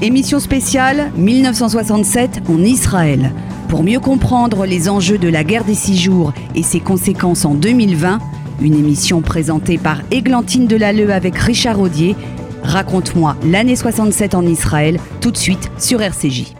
Émission spéciale 1967 en Israël. Pour mieux comprendre les enjeux de la guerre des six jours et ses conséquences en 2020, une émission présentée par Églantine Delalleux avec Richard Audier. Raconte-moi l'année 67 en Israël, tout de suite sur RCJ.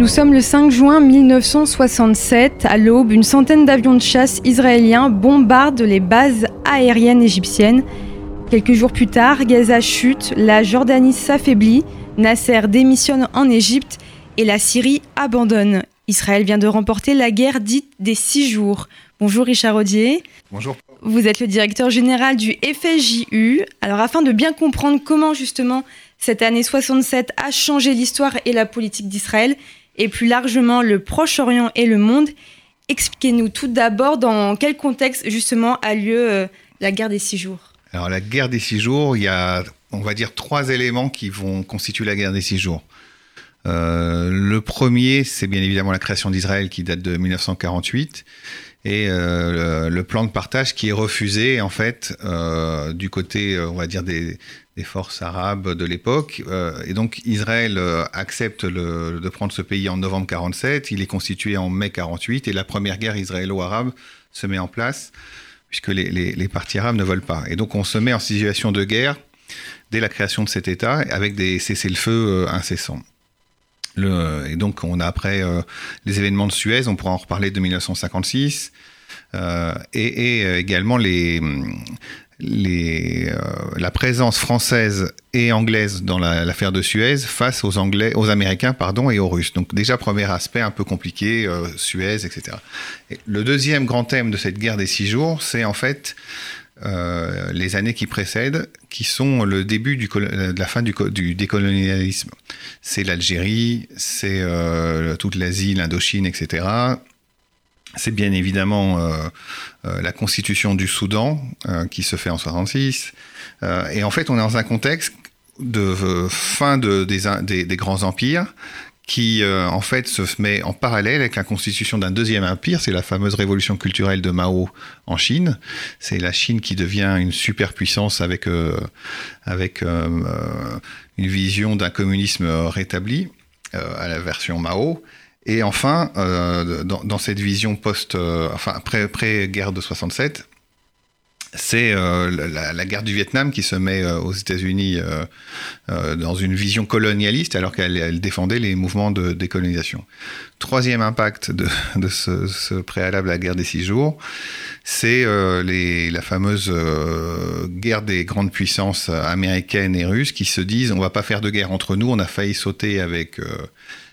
Nous sommes le 5 juin 1967. À l'aube, une centaine d'avions de chasse israéliens bombardent les bases aériennes égyptiennes. Quelques jours plus tard, Gaza chute, la Jordanie s'affaiblit, Nasser démissionne en Égypte et la Syrie abandonne. Israël vient de remporter la guerre dite des six jours. Bonjour Richard Audier. Bonjour. Vous êtes le directeur général du FSJU. Alors afin de bien comprendre comment justement cette année 67 a changé l'histoire et la politique d'Israël, et plus largement le Proche-Orient et le monde. Expliquez-nous tout d'abord dans quel contexte justement a lieu euh, la guerre des six jours. Alors la guerre des six jours, il y a, on va dire, trois éléments qui vont constituer la guerre des six jours. Euh, le premier, c'est bien évidemment la création d'Israël qui date de 1948 et euh, le, plan de partage qui est refusé en fait du côté, on va dire des, forces arabes de l'époque. Euh, et donc Israël euh, accepte de prendre ce pays en novembre 47. Il est constitué en mai 48 et la première guerre israélo-arabe se met en place puisque les, partis arabes ne veulent pas. Et donc on se met en situation de guerre dès la création de cet État avec des cessez-le-feu euh, incessants. Et donc on a après les événements de Suez, on pourra en reparler de 1956, et, et, également les, euh, la présence française et anglaise dans l'affaire de Suez face aux Anglais, aux Américains pardon, et aux Russes. Donc déjà premier aspect un peu compliqué, euh, Suez, etc. le deuxième grand thème de cette guerre des six jours, c'est en fait euh, les années qui précèdent, qui sont le début de la fin du décolonialisme. C'est l'Algérie, c'est toute l'Asie, l'Indochine, etc c'est bien évidemment euh, euh, la constitution du Soudan euh, qui se fait en 66. et en fait, on est dans un contexte de fin de, des, des, grands empires qui en fait se met en parallèle avec la constitution d'un deuxième empire, c'est la fameuse révolution culturelle de Mao en Chine. C'est la Chine qui devient une superpuissance avec, avec une vision d'un communisme rétabli à la version Mao. Et enfin, euh, dans, cette vision post, euh, enfin après, après guerre de 67, c'est euh, la, guerre du Vietnam qui se met aux États-Unis dans une vision colonialiste alors qu'elle défendait les mouvements de décolonisation. Troisième impact de, ce, préalable à la guerre des six jours, c'est la fameuse guerre des grandes puissances américaines et russes qui se disent on va pas faire de guerre entre nous, on a failli sauter avec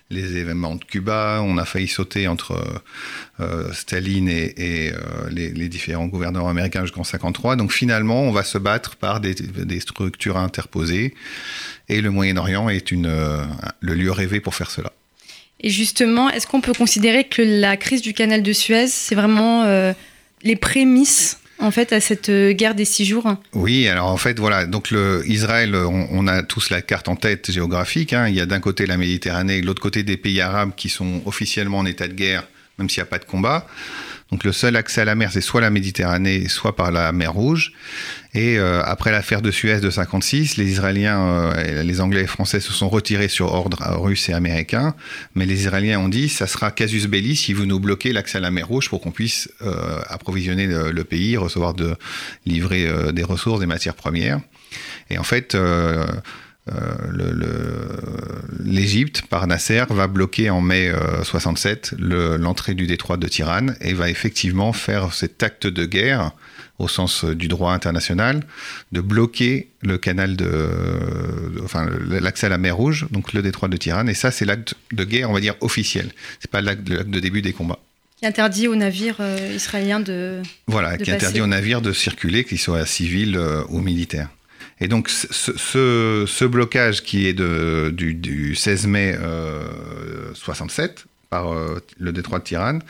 les événements de Cuba, on a failli sauter entre euh, euh, Staline et, euh, les, différents gouverneurs américains jusqu'en 53. Donc finalement, on va se battre par des, structures interposées et le Moyen-Orient est une, le lieu rêvé pour faire cela. Et justement, est-ce qu'on peut considérer que la crise du canal de Suez, c'est vraiment les prémices en fait à cette euh, guerre des six jours Oui, alors en fait voilà, donc Israël, on, a tous la carte en tête géographique. Hein. Il y a d'un côté la Méditerranée, de l'autre côté des pays arabes qui sont officiellement en état de guerre, même s'il n'y a pas de combat. Donc le seul accès à la mer, c'est soit la Méditerranée, soit par la mer Rouge. Et euh, après l'affaire de Suez de 56, les Israéliens, euh, les Anglais et Français se sont retirés sur ordre russe et américain. Mais les Israéliens ont dit, ça sera casus belli si vous nous bloquez l'accès à la mer Rouge pour qu'on puisse euh, approvisionner le, pays, recevoir de livrer des ressources, des matières premières. Et en fait, l'Égypte, par Nasser, va bloquer en mai 67 l'entrée du détroit de Tirane et va effectivement faire cet acte de guerre au sens du droit international, de bloquer le canal de, enfin, l'accès à la mer Rouge, donc le détroit de Tirane. Et ça, c'est l'acte de guerre, on va dire officiel. C'est pas l'acte de début des combats. Qui interdit aux navires euh, israéliens de. Voilà, qui interdit aux navires de circuler, qu'ils soient civils euh, ou militaires. Et donc ce, blocage qui est de, du, 16 mai 67 euh, par euh, le détroit de Tirane,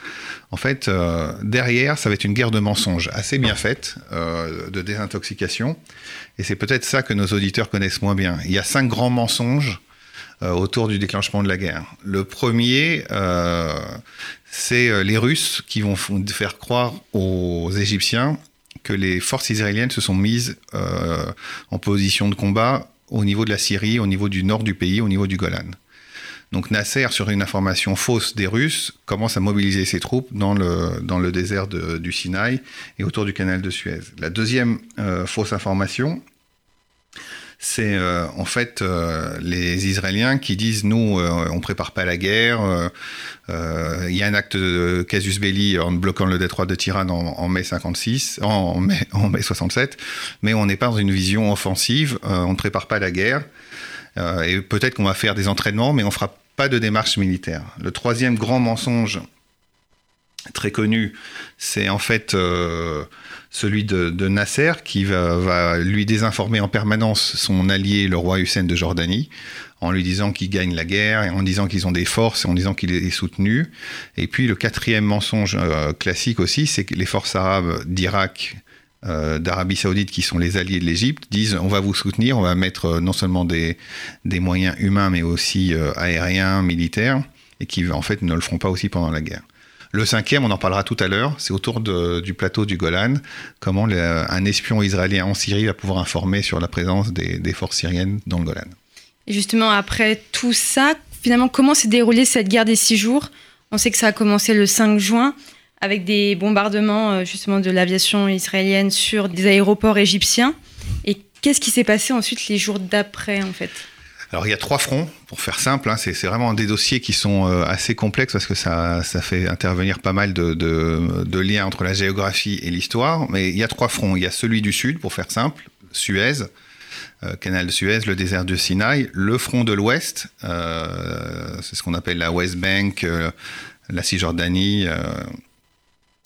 en fait, euh, derrière, ça va être une guerre de mensonges assez bien faite, de désintoxication. Et c'est peut-être ça que nos auditeurs connaissent moins bien. Il y a cinq grands mensonges autour du déclenchement de la guerre. Le premier, c'est les Russes qui vont faire croire aux Égyptiens que les forces israéliennes se sont mises en position de combat au niveau de la Syrie, au niveau du nord du pays, au niveau du Golan. Donc Nasser, sur une information fausse des Russes, commence à mobiliser ses troupes dans le, dans le désert du Sinaï et autour du canal de Suez. La deuxième euh, fausse information, c'est euh, en fait euh, les Israéliens qui disent nous on prépare pas la guerre, il y a un acte de casus belli en bloquant le détroit de Tirane en, mai 56, en mai, en mai 67, mais on n'est pas dans une vision offensive, on ne prépare pas la guerre. Euh, et peut-être qu'on va faire des entraînements, mais on fera pas de démarche militaire. Le troisième grand mensonge très connu, c'est en fait euh, celui de, Nasser qui va, lui désinformer en permanence son allié, le roi Hussein de Jordanie, en lui disant qu'il gagne la guerre, en disant qu'ils ont des forces, en disant qu'il est soutenu. Et puis le quatrième mensonge euh, classique aussi, c'est que les forces arabes d'Irak euh, d'Arabie Saoudite, qui sont les alliés de l'Égypte, disent on va vous soutenir, on va mettre euh, non seulement des, des, moyens humains, mais aussi euh, aériens, militaires, et qui en fait ne le feront pas aussi pendant la guerre. Le cinquième, on en parlera tout à l'heure, c'est autour du plateau du Golan, comment un espion israélien en Syrie va pouvoir informer sur la présence des, des forces syriennes dans le Golan. Et justement, après tout ça, finalement, comment s'est déroulée cette guerre des six jours? On sait que ça a commencé le 5 juin avec des bombardements euh, justement de l'aviation israélienne sur des aéroports égyptiens. Et qu'est-ce qui s'est passé ensuite les jours d'après en fait? Alors il y a trois fronts, pour faire simple, hein, c'est vraiment des dossiers qui sont euh, assez complexes parce que ça, ça fait intervenir pas mal de, liens entre la géographie et l'histoire, mais il y a trois fronts. Il y a celui du sud, pour faire simple, Suez, euh, canal de Suez, le désert de Sinaï, le front de l'ouest, c'est ce qu'on appelle la West Bank, la Cisjordanie,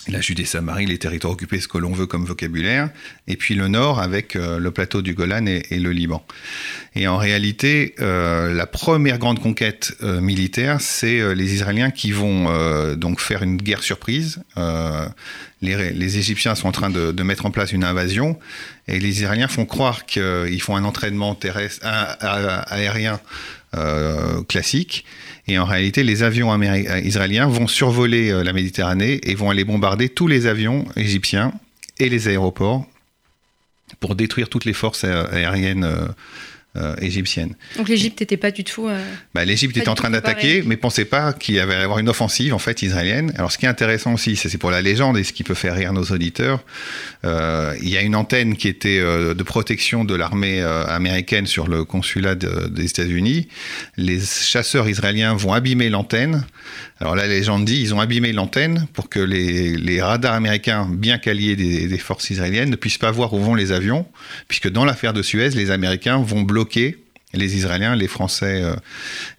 la Judée-Samarie, les territoires occupés, ce que l'on veut comme vocabulaire, et puis le nord avec euh, le plateau du Golan et, le Liban. Et en réalité, euh, la première grande conquête euh, militaire, c'est les Israéliens qui vont donc faire une guerre surprise. Les, Égyptiens sont en train de, de, mettre en place une invasion, et les Israéliens font croire qu'ils font un entraînement terrestre, aérien classique. Et en réalité, les avions euh, israéliens vont survoler euh, la Méditerranée et vont aller bombarder tous les avions égyptiens et les aéroports pour détruire toutes les forces euh, aériennes euh, égyptienne. Donc l'Égypte n'était pas du tout. Euh, bah, L'Égypte était en train d'attaquer, mais pensait pas qu'il y avait avoir une offensive en fait israélienne. Alors ce qui est intéressant aussi, c'est pour la légende et ce qui peut faire rire nos auditeurs. Euh, il y a une antenne qui était de protection de l'armée américaine sur le consulat des États-Unis. Les chasseurs israéliens vont abîmer l'antenne. Alors la légende dit, ils ont abîmé l'antenne pour que les, radars américains, bien qu'alliés des, des forces israéliennes, ne puissent pas voir où vont les avions, puisque dans l'affaire de Suez, les Américains vont bloquer les Israéliens, les Français euh,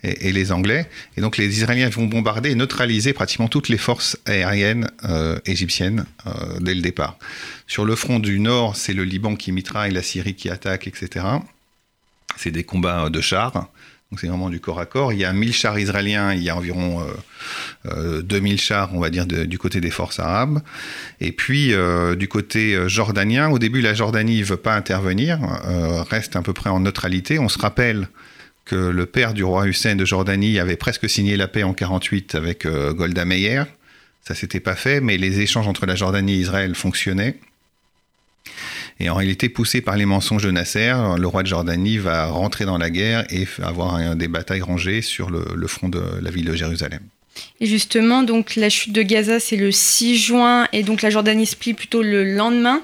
et, les Anglais. Et donc les Israéliens vont bombarder et neutraliser pratiquement toutes les forces aériennes euh, égyptiennes euh, dès le départ. Sur le front du nord, c'est le Liban qui mitraille, la Syrie qui attaque, etc. C'est des combats de chars. C'est vraiment du corps à corps. Il y a 1000 chars israéliens, il y a environ euh, 2000 euh, chars, on va dire, du côté des forces arabes. Et puis euh, du côté euh, jordanien, au début la Jordanie ne veut pas intervenir, reste à peu près en neutralité. On se rappelle que le père du roi Hussein de Jordanie avait presque signé la paix en 48 avec Golda Meir. Ça s'était pas fait, mais les échanges entre la Jordanie et Israël fonctionnaient. Et en réalité, poussé par les mensonges de Nasser, le roi de Jordanie va rentrer dans la guerre et avoir des batailles rangées sur le, front de la ville de Jérusalem. Et justement, donc la chute de Gaza, c'est le 6 juin, et donc la Jordanie se plie plutôt le lendemain.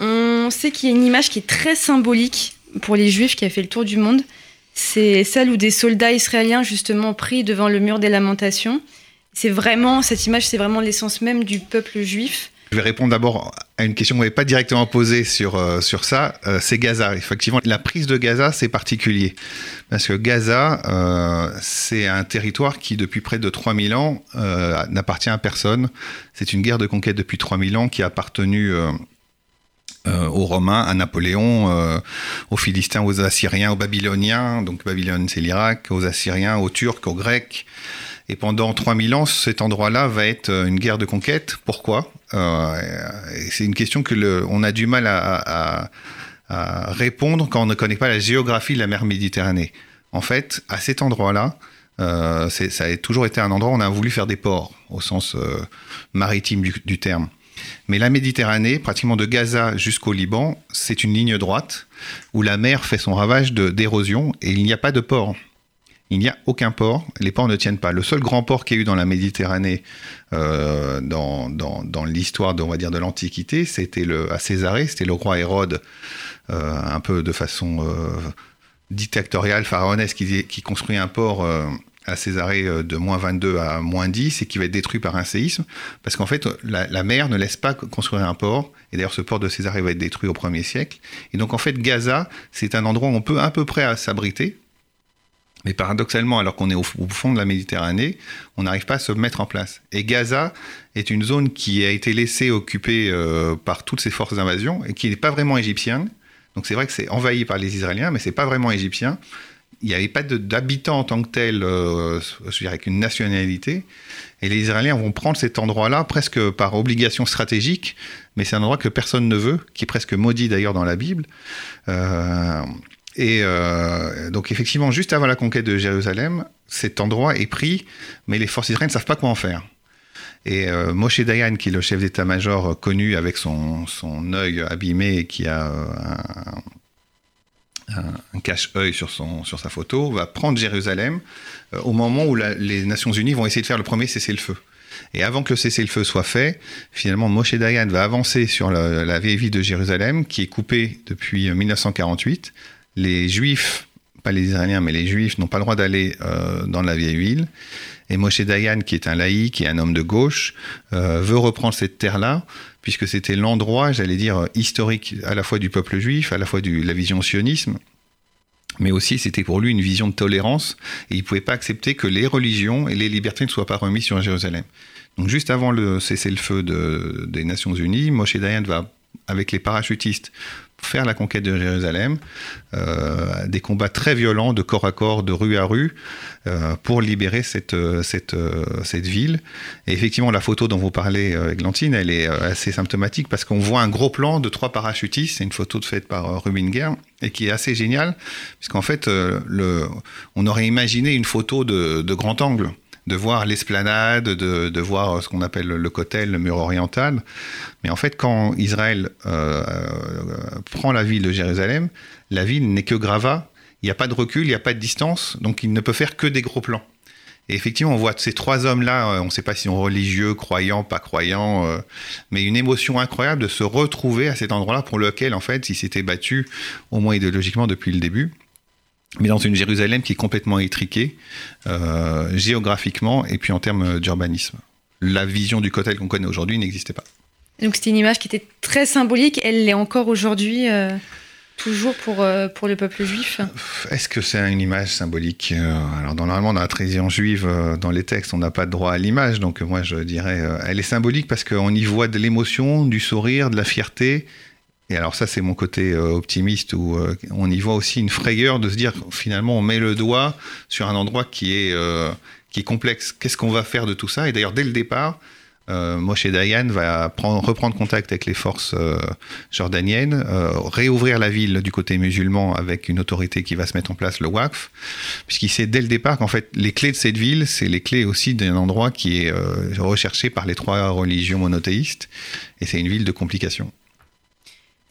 On sait qu'il y a une image qui est très symbolique pour les Juifs qui a fait le tour du monde. C'est celle où des soldats israéliens justement pris devant le mur des lamentations. C'est vraiment cette image, c'est vraiment l'essence même du peuple juif. Je vais répondre d'abord à une question que vous n'avez pas directement posée sur, euh, sur ça. Euh, c'est Gaza. Effectivement, la prise de Gaza, c'est particulier. Parce que Gaza, euh, c'est un territoire qui, depuis près de 3000 ans, n'appartient à personne. C'est une guerre de conquête depuis 3000 ans qui a appartenu aux Romains, à Napoléon, aux Philistins, aux Assyriens, aux Babyloniens. Donc Babylone, c'est l'Irak, aux Assyriens, aux Turcs, aux Grecs. Et pendant 3000 ans, cet endroit-là va être une guerre de conquête. Pourquoi? Euh, c'est une question que a du mal à, répondre quand on ne connaît pas la géographie de la mer Méditerranée. en fait, à cet endroit-là, euh, ça a toujours été un endroit où on a voulu faire des ports, au sens euh, maritime du, terme. Mais la Méditerranée, pratiquement de Gaza jusqu'au Liban, c'est une ligne droite où la mer fait son ravage d'érosion et il n'y a pas de port. Il n'y a aucun port, les ports ne tiennent pas. Le seul grand port qu'il y a eu dans la Méditerranée euh, dans, l'histoire, dire, de l'Antiquité, c'était à Césarée, c'était le roi Hérode, un peu de façon dictatoriale, pharaonesque, qui, construit un port à Césarée euh, de moins 22 à moins 10 et qui va être détruit par un séisme, parce qu'en fait, la, mer ne laisse pas construire un port, et d'ailleurs ce port de Césarée va être détruit au 1er siècle. Et donc en fait, Gaza, c'est un endroit où on peut à peu près s'abriter, mais paradoxalement, alors qu'on est au, fond de la Méditerranée, on n'arrive pas à se mettre en place. Et Gaza est une zone qui a été laissée occupée euh, par toutes ces forces d'invasion et qui n'est pas vraiment égyptienne. Donc c'est vrai que c'est envahi par les Israéliens, mais c'est pas vraiment égyptien il n'y avait pas d'habitants en tant que tel, euh, je dirais, avec une nationalité. Et les Israéliens vont prendre cet endroit-là presque par obligation stratégique, mais c'est un endroit que personne ne veut, qui est presque maudit d'ailleurs dans la Bible. Euh, et euh, donc effectivement, juste avant la conquête de Jérusalem, cet endroit est pris, mais les forces israéliennes ne savent pas quoi en faire. Et Moshe Dayan, qui est le chef d'état-major connu avec son, œil abîmé, qui a un, cache-œil sur, sa photo, va prendre Jérusalem euh, au moment où les Nations Unies vont essayer de faire le premier cessez-le-feu. Et avant que le cessez-le-feu soit fait, finalement, Moshe Dayan va avancer sur la, vieille ville de Jérusalem, qui est coupée depuis 1948. Les Juifs, pas les Israéliens, mais les Juifs n'ont pas le droit d'aller euh, dans la vieille ville. Et Moshe Dayan, qui est un laïc et un homme de gauche, euh, veut reprendre cette terre-là puisque c'était l'endroit, j'allais dire, historique à la fois du peuple juif, à la fois de la vision sionisme, mais aussi c'était pour lui une vision de tolérance, et il ne pouvait pas accepter que les religions et les libertés ne soient pas remises sur Jérusalem. Donc juste avant le cessez-le-feu des Nations Unies, Moshe Dayan va, avec les parachutistes, faire la conquête de Jérusalem, euh, des combats très violents de corps à corps, de rue à rue, euh, pour libérer cette, euh, cette, cette ville. Et effectivement, la photo dont vous parlez, Glantine, elle est assez symptomatique parce qu'on voit un gros plan de trois parachutistes. C'est une photo faite par Rubinger et qui est assez géniale, puisqu'en fait, le, on aurait imaginé une photo de, de grand angle de voir l'esplanade, de, voir ce qu'on appelle le cotel, le mur oriental. Mais en fait, quand Israël euh, euh, prend la ville de Jérusalem, la ville n'est que gravat, il n'y a pas de recul, il n'y a pas de distance, donc il ne peut faire que des gros plans. Et effectivement, on voit ces trois hommes-là, euh, on ne sait pas s'ils sont religieux, croyants, pas croyants, mais une émotion incroyable de se retrouver à cet endroit-là pour lequel, en fait, ils s'étaient battus, au moins idéologiquement, depuis le début mais dans une Jérusalem qui est complètement étriquée, euh, géographiquement et puis en termes d'urbanisme. La vision du Kotel qu'on connaît aujourd'hui n'existait pas. Donc c'était une image qui était très symbolique, elle l'est encore aujourd'hui, euh, toujours pour, euh, pour le peuple juif? Est-ce que c'est une image symbolique Alors normalement dans la tradition juive, dans les textes, on n'a pas de droit à l'image, donc moi je dirais, elle est symbolique parce qu'on y voit de l'émotion, du sourire, de la fierté, et alors ça, c'est mon côté euh, optimiste où euh, on y voit aussi une frayeur de se dire finalement on met le doigt sur un endroit qui est, euh, qui est complexe. Qu'est-ce qu'on va faire de tout ça? Et d'ailleurs, dès le départ, Moshe Dayan va prendre, reprendre contact avec les forces jordaniennes, réouvrir la ville du côté musulman avec une autorité qui va se mettre en place, le Waqf, puisqu'il sait dès le départ qu'en fait les clés de cette ville, c'est les clés aussi d'un endroit qui est recherché par les trois religions monothéistes, et c'est une ville de complications.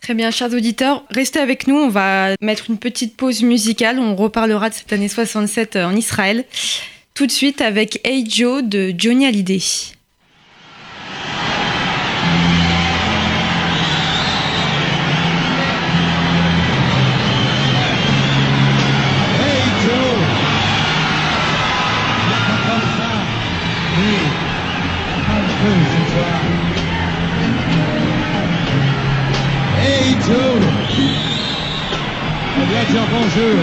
Très bien, chers auditeurs, restez avec nous. On va mettre une petite pause musicale. On reparlera de cette année 67 en Israël. Tout de suite avec Hey Joe de Johnny Hallyday. Dire bonjour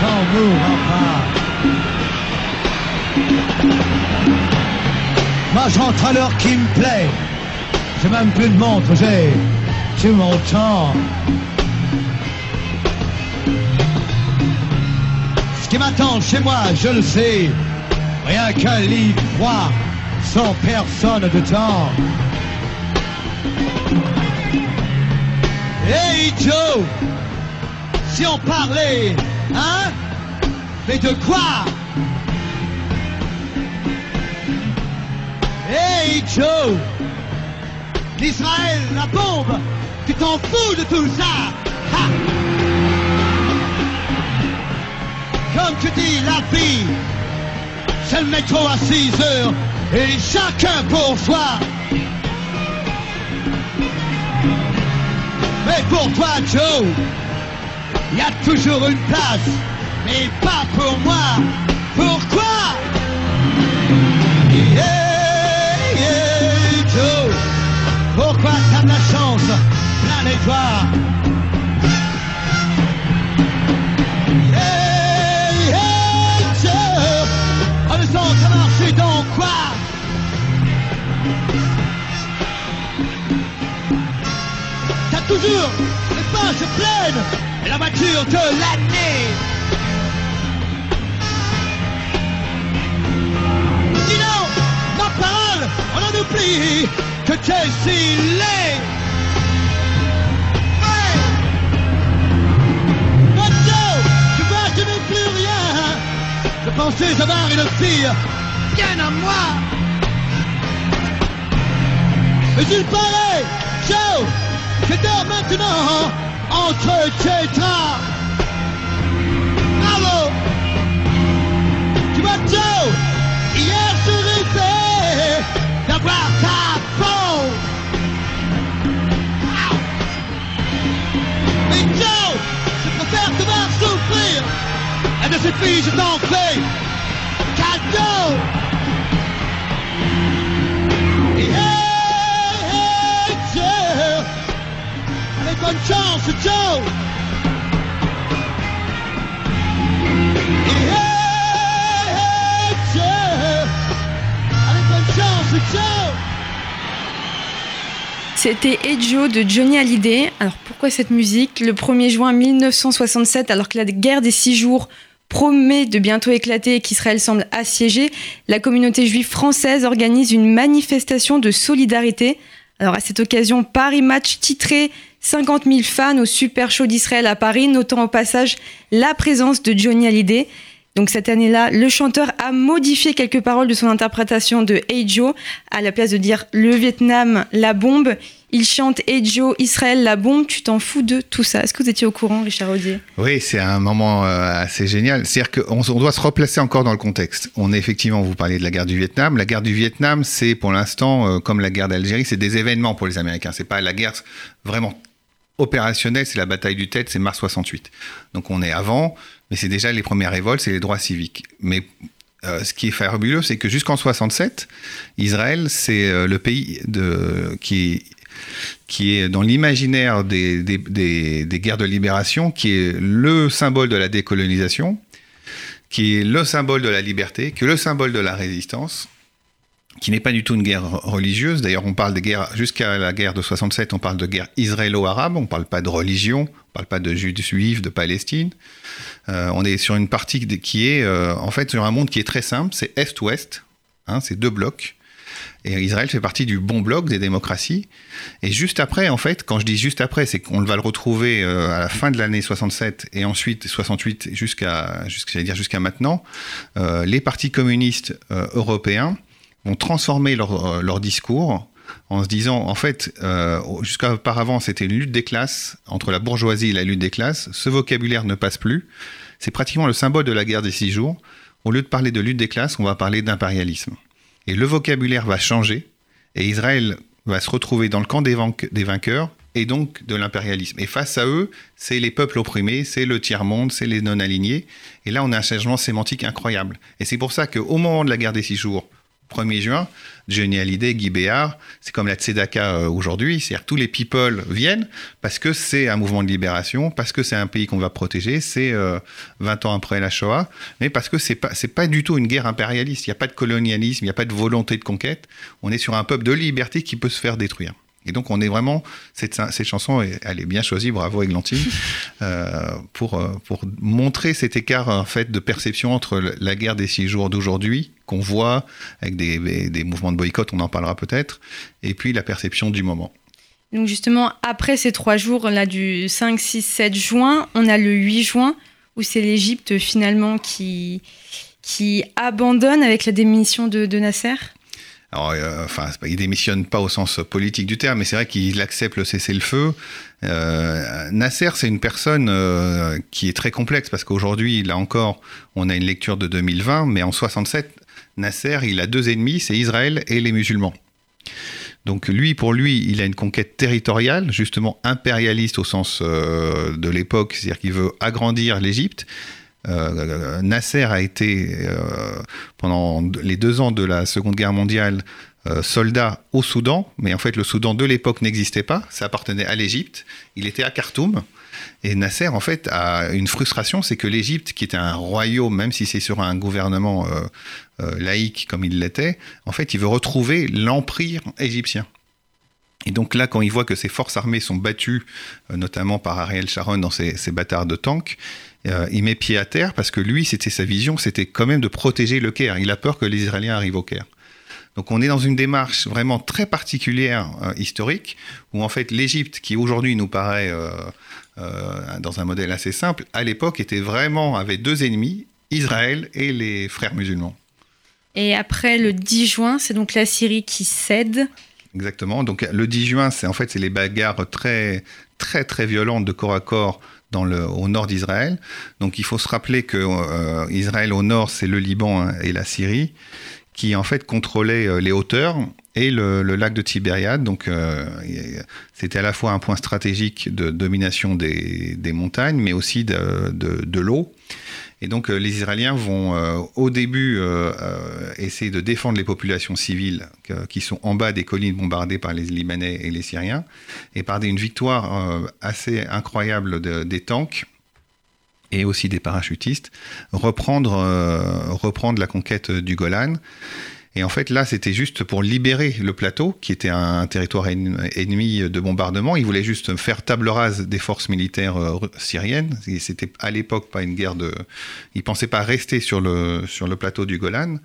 sans. Moi j'entre à l'heure qui me plaît. J'ai même plus de montre, j'ai tout mon temps. Ce qui m'attend chez moi, je le sais. Rien qu'un lit froid, sans personne de temps. Hey Joe! Si on parlait, hein? Mais de quoi? Hey Joe! L'Israël, la bombe! Tu t'en fous de tout ça! Ha! Comme tu dis, la vie, c'est le métro à 6 heures et chacun pour soi. Mais pour toi, Joe, il y a toujours une place, mais pas pour moi. Pourquoi? Yeah, yeah, Joe, pourquoi t'as de la chance, plein d'étoiles Yeah, yeah, Joe, on le sent, ça marche dans quoi? Toujours les poches pleines et la voiture de l'année. Dis non, ma parole, on en oublie que tu vois, je n'ai plus rien. Je pensais avoir une fille bien à moi. Mais il paraît, Joe, dors maintenant entre draps. Bravo Tu vois, Joe, hier je rêvais d'avoir ta peau. Mais Joe, je préfère te voir souffrir. Et de cette je t'en cadeau. Bonne chance, Joe. Joe. C'était Hey Joe de Johnny Hallyday. Alors pourquoi cette musique? Le 1er juin 1967, alors que la guerre des six jours promet de bientôt éclater et qu'Israël semble assiégé, la communauté juive française organise une manifestation de solidarité. Alors à cette occasion, Paris Match titré 50 000 fans au Super Show d'Israël à Paris, notant au passage la présence de Johnny Hallyday. Donc cette année-là, le chanteur a modifié quelques paroles de son interprétation de Hey Joe. À la place de dire le Vietnam, la bombe, il chante Hey Joe, Israël, la bombe. Tu t'en fous de tout ça Est-ce que vous étiez au courant, Richard Audier? Oui, c'est un moment euh, assez génial. C'est-à-dire qu'on on doit se replacer encore dans le contexte. On est effectivement, vous parlez de la guerre du Vietnam. La guerre du Vietnam, c'est pour l'instant, euh, comme la guerre d'Algérie, c'est des événements pour les Américains. C'est pas la guerre vraiment opérationnelle, c'est la bataille du Tet, c'est mars 68. Donc on est avant, mais c'est déjà les premières révoltes, c'est les droits civiques. Mais euh, ce qui est fabuleux, c'est que jusqu'en 67, Israël, c'est euh, le pays qui, est dans l'imaginaire des, des guerres de libération, qui est le symbole de la décolonisation, qui est le symbole de la liberté, qui est le symbole de la résistance, qui n'est pas du tout une guerre religieuse. D'ailleurs, on parle de guerre, jusqu'à la guerre de 67, on parle de guerre israélo-arabe, on ne parle pas de religion, on ne parle pas de juifs, de Palestine. Euh, on est sur une partie qui est, euh, en fait, sur un monde qui est très simple, c'est Est-Ouest, hein, c'est deux blocs. Et Israël fait partie du bon bloc des démocraties. Et juste après, en fait, quand je dis juste après, c'est qu'on va le retrouver euh, à la fin de l'année 67 et ensuite 68 jusqu'à, jusqu'à dire jusqu'à maintenant, les partis communistes européens vont transformer leur, euh, leur, discours en se disant, en fait, euh, jusqu'à auparavant, c'était une lutte des classes, entre la bourgeoisie et la lutte des classes. Ce vocabulaire ne passe plus. C'est pratiquement le symbole de la guerre des six jours. Au lieu de parler de lutte des classes, on va parler d'impérialisme. Et le vocabulaire va changer, et Israël va se retrouver dans le camp des, des vainqueurs, et donc de l'impérialisme. Et face à eux, c'est les peuples opprimés, c'est le tiers-monde, c'est les non-alignés. Et là, on a un changement sémantique incroyable. Et c'est pour ça qu'au moment de la guerre des six jours, 1er juin, Johnny Hallyday, Guy Béard, c'est comme la Tzedaka euh, aujourd'hui, c'est-à-dire tous les people viennent parce que c'est un mouvement de libération, parce que c'est un pays qu'on va protéger, c'est euh, 20 ans après la Shoah, mais parce que c'est pas c'est pas du tout une guerre impérialiste, il n'y a pas de colonialisme, il n'y a pas de volonté de conquête, on est sur un peuple de liberté qui peut se faire détruire. Et donc on est vraiment cette, cette chanson, elle est bien choisie, bravo Églantine, euh, pour pour montrer cet écart en fait de perception entre la guerre des six jours d'aujourd'hui qu'on voit avec des, des, mouvements de boycott, on en parlera peut-être, et puis la perception du moment. Donc justement après ces trois jours là du 5, 6, 7 juin, on a le 8 juin ou c'est l'Égypte finalement qui, qui abandonne avec la démission de, Nasser alors, euh, enfin, il démissionne pas au sens politique du terme, mais c'est vrai qu'il accepte le cessez-le-feu. Euh, Nasser, c'est une personne euh, qui est très complexe parce qu'aujourd'hui, là encore, on a une lecture de 2020, mais en 67, Nasser, il a deux ennemis, c'est Israël et les musulmans. Donc lui, pour lui, il a une conquête territoriale, justement impérialiste au sens de l'époque, c'est-à-dire qu'il veut agrandir l'Égypte. Euh, Nasser a été, euh, pendant les deux ans de la Seconde Guerre mondiale, soldat au Soudan, mais en fait le Soudan de l'époque n'existait pas, ça appartenait à l'Égypte, il était à Khartoum, et Nasser, en fait, a une frustration, c'est que l'Égypte, qui était un royaume, même si c'est sur un gouvernement euh, euh, laïque comme il l'était, en fait, il veut retrouver l'empire égyptien. Et donc là, quand il voit que ses forces armées sont battues, euh, notamment par Ariel Sharon dans ses, bâtards de tanks, il met pied à terre parce que lui, c'était sa vision, c'était quand même de protéger le Caire. Il a peur que les Israéliens arrivent au Caire. Donc on est dans une démarche vraiment très particulière historique où en fait l'Égypte, qui aujourd'hui nous paraît euh, dans un modèle assez simple, à l'époque était vraiment avait deux ennemis, Israël et les frères musulmans. Et après le 10 juin, c'est donc la Syrie qui cède. Exactement. Donc le 10 juin, c'est en fait c'est les bagarres très très très violentes de corps à corps au nord d'Israël. Donc il faut se rappeler que euh, Israël au nord, c'est le Liban hein, et la Syrie, qui en fait contrôlaient euh, les hauteurs et le, lac de Tibériade. Donc, euh, c'était à la fois un point stratégique de domination des, montagnes, mais aussi de, l'eau. Et donc, euh, les Israéliens vont euh, au début essayer de défendre les populations civiles qui sont en bas des collines bombardées par les Libanais et les Syriens. Et par une victoire assez incroyable des tanks, et aussi des parachutistes, reprendre, reprendre la conquête du Golan. Et en fait, là, c'était juste pour libérer le plateau, qui était un territoire ennemi de bombardement. Ils voulaient juste faire table rase des forces militaires euh, syriennes. C'était à l'époque pas une guerre de. Ils pensaient pas rester sur le, sur le plateau du Golan.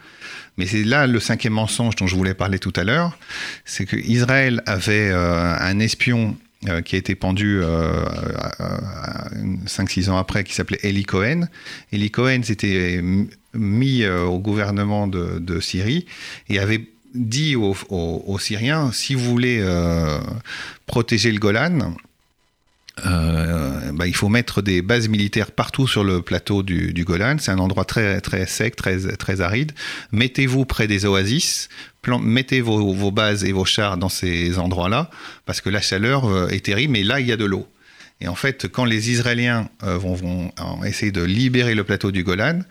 Mais c'est là le cinquième mensonge dont je voulais parler tout à l'heure. C'est que Israël avait euh, un espion euh, qui a été pendu euh, 5-6 ans après, qui s'appelait Eli Cohen. Eli Cohen s'était mis euh, au gouvernement de, Syrie et avait dit aux, Syriens, si vous voulez euh, protéger le Golan, euh, bah, il faut mettre des bases militaires partout sur le plateau du, Golan. C'est un endroit très, très sec, très, très aride. Mettez-vous près des oasis, mettez vos, bases et vos chars dans ces endroits-là, parce que la chaleur est terrible, mais là, il y a de l'eau. Et en fait, quand les Israéliens vont, vont, essayer de libérer le plateau du Golan,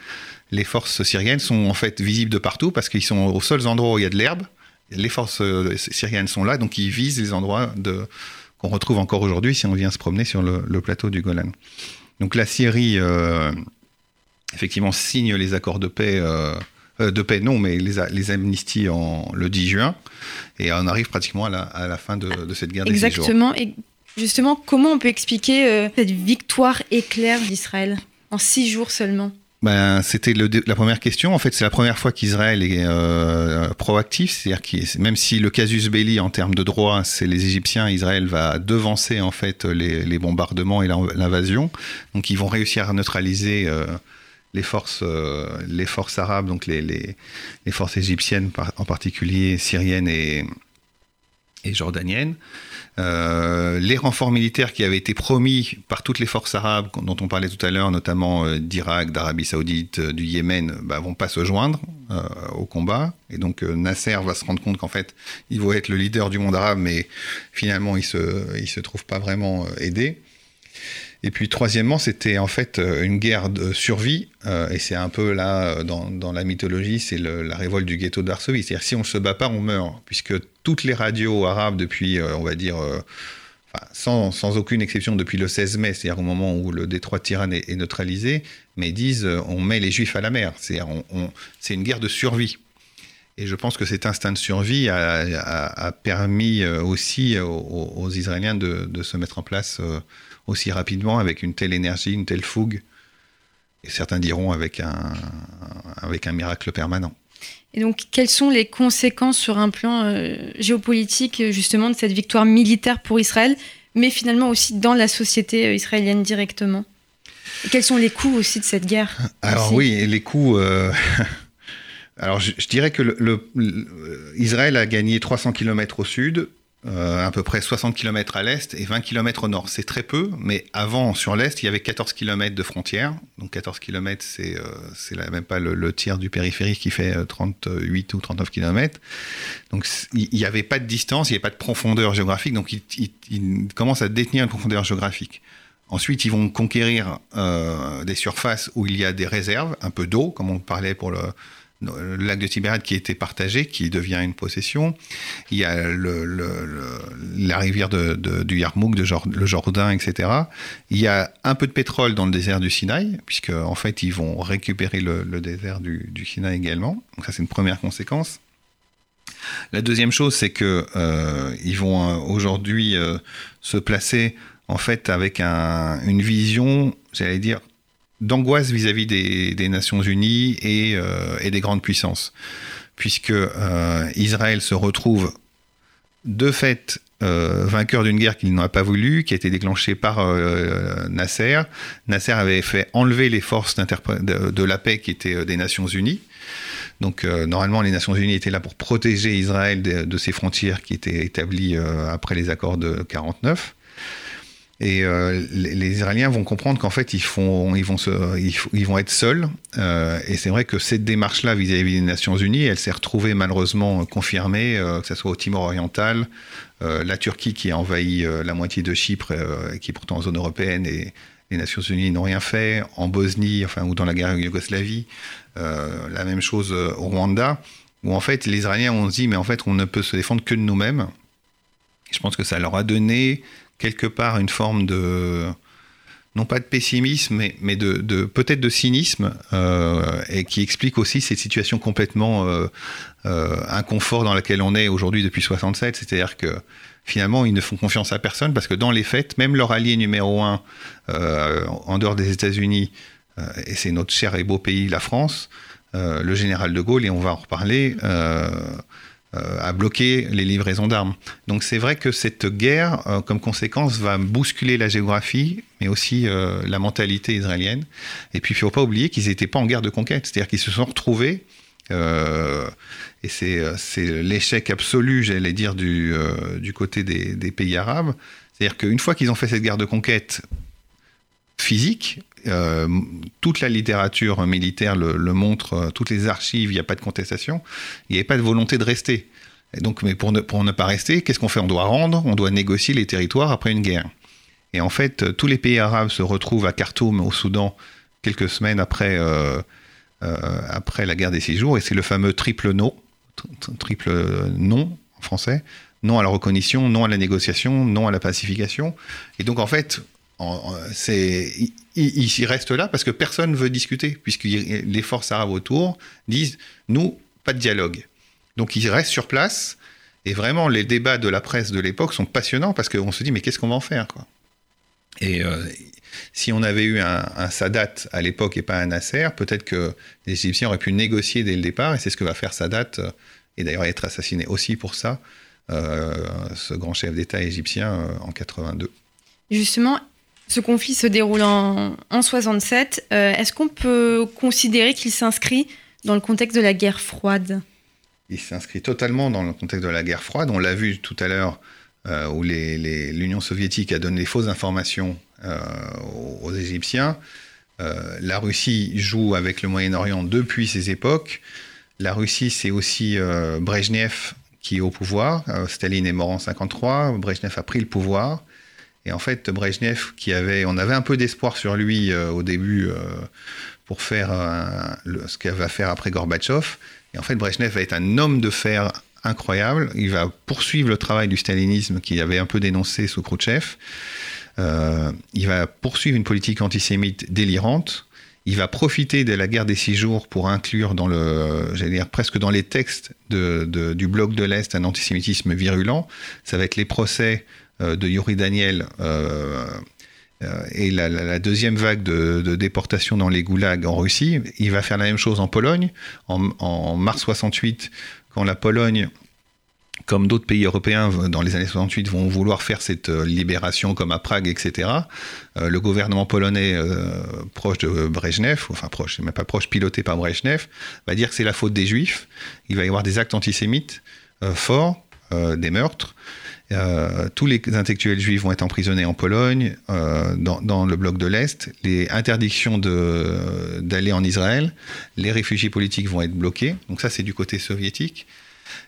les forces syriennes sont en fait visibles de partout parce qu'ils sont aux seuls endroits où il y a de l'herbe. Les forces euh, syriennes sont là, donc ils visent les endroits de, qu'on retrouve encore aujourd'hui si on vient se promener sur le, plateau du Golan. Donc la Syrie, euh, effectivement, signe les accords de paix. Euh, de paix, non, mais les, les amnisties en, le 10 juin, et on arrive pratiquement à la, fin de, cette guerre Exactement, et justement, comment on peut expliquer cette victoire éclair d'Israël en six jours seulement? Ben, c'était la première question. En fait, c'est la première fois qu'Israël est euh, proactif. C'est-à-dire que même si le casus belli en termes de droit, c'est les Égyptiens, Israël va devancer en fait les, bombardements et l'invasion. Donc, ils vont réussir à neutraliser euh, les forces, euh, les forces arabes, donc les, forces égyptiennes en particulier, syriennes et jordaniennes. Euh, les renforts militaires qui avaient été promis par toutes les forces arabes dont on parlait tout à l'heure, notamment euh, d'Irak, d'Arabie Saoudite, euh, du Yémen, bah, vont pas se joindre au combat. Et donc Nasser va se rendre compte qu'en fait, il va être le leader du monde arabe, mais finalement, il se, il se trouve pas vraiment aidé. Et puis troisièmement, c'était en fait euh, une guerre de survie, euh, et c'est un peu là, euh, dans, la mythologie, c'est la révolte du ghetto de Varsovie. C'est-à-dire si on ne se bat pas, on meurt, puisque toutes les radios arabes depuis, on va dire, sans, aucune exception depuis le 16 mai, c'est-à-dire au moment où le détroit de Tirane est, neutralisé, mais disent on met les juifs à la mer. C'est on, une guerre de survie. Et je pense que cet instinct de survie a, permis aussi aux, Israéliens de, se mettre en place aussi rapidement avec une telle énergie, une telle fougue. Et certains diront avec un, avec un miracle permanent. Et donc, quelles sont les conséquences sur un plan euh, géopolitique, justement, de cette victoire militaire pour Israël, mais finalement aussi dans la société euh, israélienne directement? Quels sont les coûts aussi de cette guerre Alors oui, les coûts. Alors je, dirais que le, Israël a gagné 300 km au sud, euh, à peu près 60 km à l'est et 20 km au nord. C'est très peu, mais avant, sur l'est, il y avait 14 km de frontières. Donc 14 km, c'est euh, même pas le, tiers du périphérique qui fait 38 euh, ou 39 km. Donc il n'y avait pas de distance, il n'y avait pas de profondeur géographique, donc ils, commencent à détenir une profondeur géographique. Ensuite, ils vont conquérir euh, des surfaces où il y a des réserves, un peu d'eau, comme on parlait pour le, le lac de Tibériade qui était partagé, qui devient une possession. Il y a la rivière du Yarmouk, de, le Jourdain, etc. Il y a un peu de pétrole dans le désert du Sinaï, puisque en fait ils vont récupérer le, désert du, Sinaï également. Donc ça c'est une première conséquence. La deuxième chose, c'est que euh, ils vont euh, aujourd'hui euh, se placer en fait avec une vision, j'allais dire, d'angoisse vis-à-vis des, Nations Unies euh, et, des grandes puissances, puisque euh, Israël se retrouve de fait euh, vainqueur d'une guerre qu'il n'a pas voulu, qui a été déclenchée par Nasser. Nasser avait fait enlever les forces de, la paix qui étaient des Nations Unies. Donc normalement, les Nations Unies étaient là pour protéger Israël de, de ses frontières qui étaient établies après les accords de 49. Et euh, les, Israéliens vont comprendre qu'en fait, ils, font, ils, vont ils, vont être seuls. Euh, et c'est vrai que cette démarche-là vis-à-vis des Nations Unies, elle s'est retrouvée malheureusement confirmée, euh, que ce soit au Timor oriental, la Turquie qui a envahi la moitié de Chypre, qui est pourtant en zone européenne, et les Nations Unies n'ont rien fait, en Bosnie, enfin, ou dans la guerre Yougoslavie, la même chose au Rwanda, où en fait, les Israéliens ont dit, mais en fait, on ne peut se défendre que de nous-mêmes. Je pense que ça leur a donné quelque part une forme de non pas de pessimisme, mais, de, peut-être de cynisme, euh, et qui explique aussi cette situation complètement euh, euh, inconfort dans laquelle on est aujourd'hui depuis 67. C'est-à-dire que finalement, ils ne font confiance à personne parce que dans les faits, même leur allié numéro un, en dehors des États-Unis, et c'est notre cher et beau pays, la France, le général de Gaulle, et on va en reparler, à bloquer les livraisons d'armes. Donc c'est vrai que cette guerre, euh, comme conséquence, va bousculer la géographie, mais aussi euh, la mentalité israélienne. Et puis il ne faut pas oublier qu'ils n'étaient pas en guerre de conquête, c'est-à-dire qu'ils se sont retrouvés, et c'est l'échec absolu, j'allais dire, du, côté des pays arabes. C'est-à-dire qu'une fois qu'ils ont fait cette guerre de conquête physique, euh, toute la littérature militaire le, montre, euh, toutes les archives, il n'y a pas de contestation, il n'y avait pas de volonté de rester. Donc, mais pour ne, pas rester, qu'est-ce qu'on fait? On doit rendre, on doit négocier les territoires après une guerre. Et en fait, euh, tous les pays arabes se retrouvent à Khartoum, au Soudan, quelques semaines après, après la guerre des six jours, et c'est le fameux triple non, triple non en français, non à la reconnaissance, non à la négociation, non à la pacification. Et donc, en fait, c'est, il, reste là parce que personne ne veut discuter, puisque les forces arabes autour disent nous, pas de dialogue. Donc ils restent sur place, et vraiment les débats de la presse de l'époque sont passionnants parce qu'on se dit mais qu'est-ce qu'on va en faire Et euh, si on avait eu un, Sadat à l'époque et pas un Nasser, peut-être que les Égyptiens auraient pu négocier dès le départ, et c'est ce que va faire Sadat, euh, et d'ailleurs être assassiné aussi pour ça, euh, ce grand chef d'État égyptien en 82. Justement, ce conflit se déroule en, 67. Euh, est-ce qu'on peut considérer qu'il s'inscrit dans le contexte de la guerre froide? Il s'inscrit totalement dans le contexte de la guerre froide. On l'a vu tout à l'heure euh, où l'Union soviétique a donné fausses informations euh, aux, Égyptiens. la Russie joue avec le Moyen-Orient depuis ces époques. La Russie, c'est aussi Brezhnev qui est au pouvoir. Staline est mort en 53. Brezhnev a pris le pouvoir. Et en fait, Brezhnev, qui avait, on avait un peu d'espoir sur lui euh, au début euh, pour faire ce qu'il va faire après Gorbatchev. Et en fait, Brezhnev va être un homme de fer incroyable. Il va poursuivre le travail du stalinisme qu'il avait un peu dénoncé sous Khrouchtchev. Euh, il va poursuivre une politique antisémite délirante. Il va profiter de la guerre des six jours pour inclure j'allais dire presque dans les textes du bloc de l'Est un antisémitisme virulent. Ça va être les procès euh, de Yuri Daniel euh, euh, et la, deuxième vague de, déportation dans les goulags en Russie. Il va faire la même chose en Pologne. En, mars 68, quand la Pologne comme d'autres pays européens dans les années 68 vont vouloir faire cette libération comme à Prague, etc., le gouvernement polonais proche de Brezhnev, enfin proche, mais pas proche, piloté par Brezhnev, va dire que c'est la faute des juifs. Il va y avoir des actes antisémites forts, des meurtres. Euh, tous les intellectuels juifs vont être emprisonnés en Pologne, euh, dans, le bloc de l'Est. Les interdictions d'aller en Israël, les réfugiés politiques vont être bloqués. Donc ça, c'est du côté soviétique.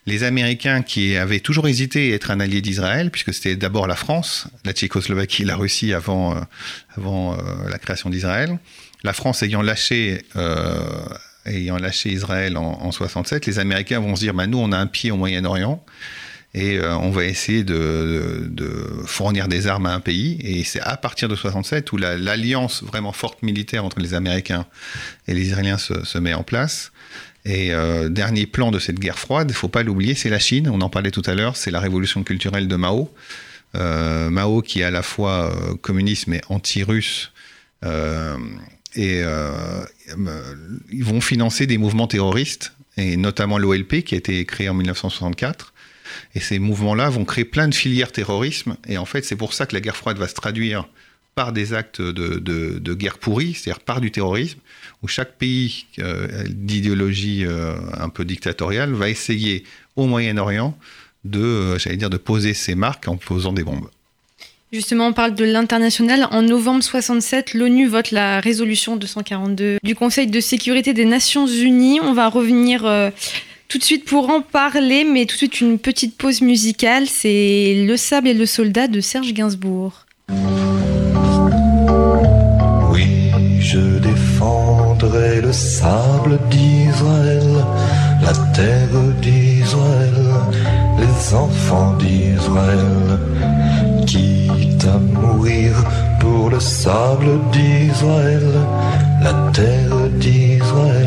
Les Américains qui avaient toujours hésité à être un allié d'Israël, puisque c'était d'abord la France, la Tchécoslovaquie, la Russie avant, euh, avant la création d'Israël. La France ayant lâché ayant lâché Israël en, 67, les Américains vont se dire bah, nous, on a un pied au Moyen-Orient et euh, on va essayer de, fournir des armes à un pays. Et c'est à partir de 67 où l'alliance vraiment forte militaire entre les Américains et les Israéliens se, met en place. Et euh, dernier plan de cette guerre froide, il faut pas l'oublier, c'est la Chine. On en parlait tout à l'heure, c'est la révolution culturelle de Mao. Euh, Mao qui est à la fois communiste mais anti-russe. et ils vont financer des mouvements terroristes, et notamment l'OLP qui a été créé en 1964 et ces mouvements-là vont créer plein de filières terrorisme. Et en fait, c'est pour ça que la guerre froide va se traduire par des actes de, guerre pourrie, c'est-à-dire par du terrorisme, où chaque pays euh, d'idéologie euh, un peu dictatoriale va essayer au Moyen-Orient de, euh, j'allais dire, de poser ses marques en posant des bombes. Justement, on parle de l'international. En novembre 67, l'ONU vote la résolution 242 du Conseil de sécurité des Nations Unies. On va revenir tout de suite pour en parler, mais tout de suite une petite pause musicale, c'est Le sable et le soldat de Serge Gainsbourg. Oui, je défendrai le sable d'Israël, la terre d'Israël, les enfants d'Israël, quitte à mourir pour le sable d'Israël, la terre d'Israël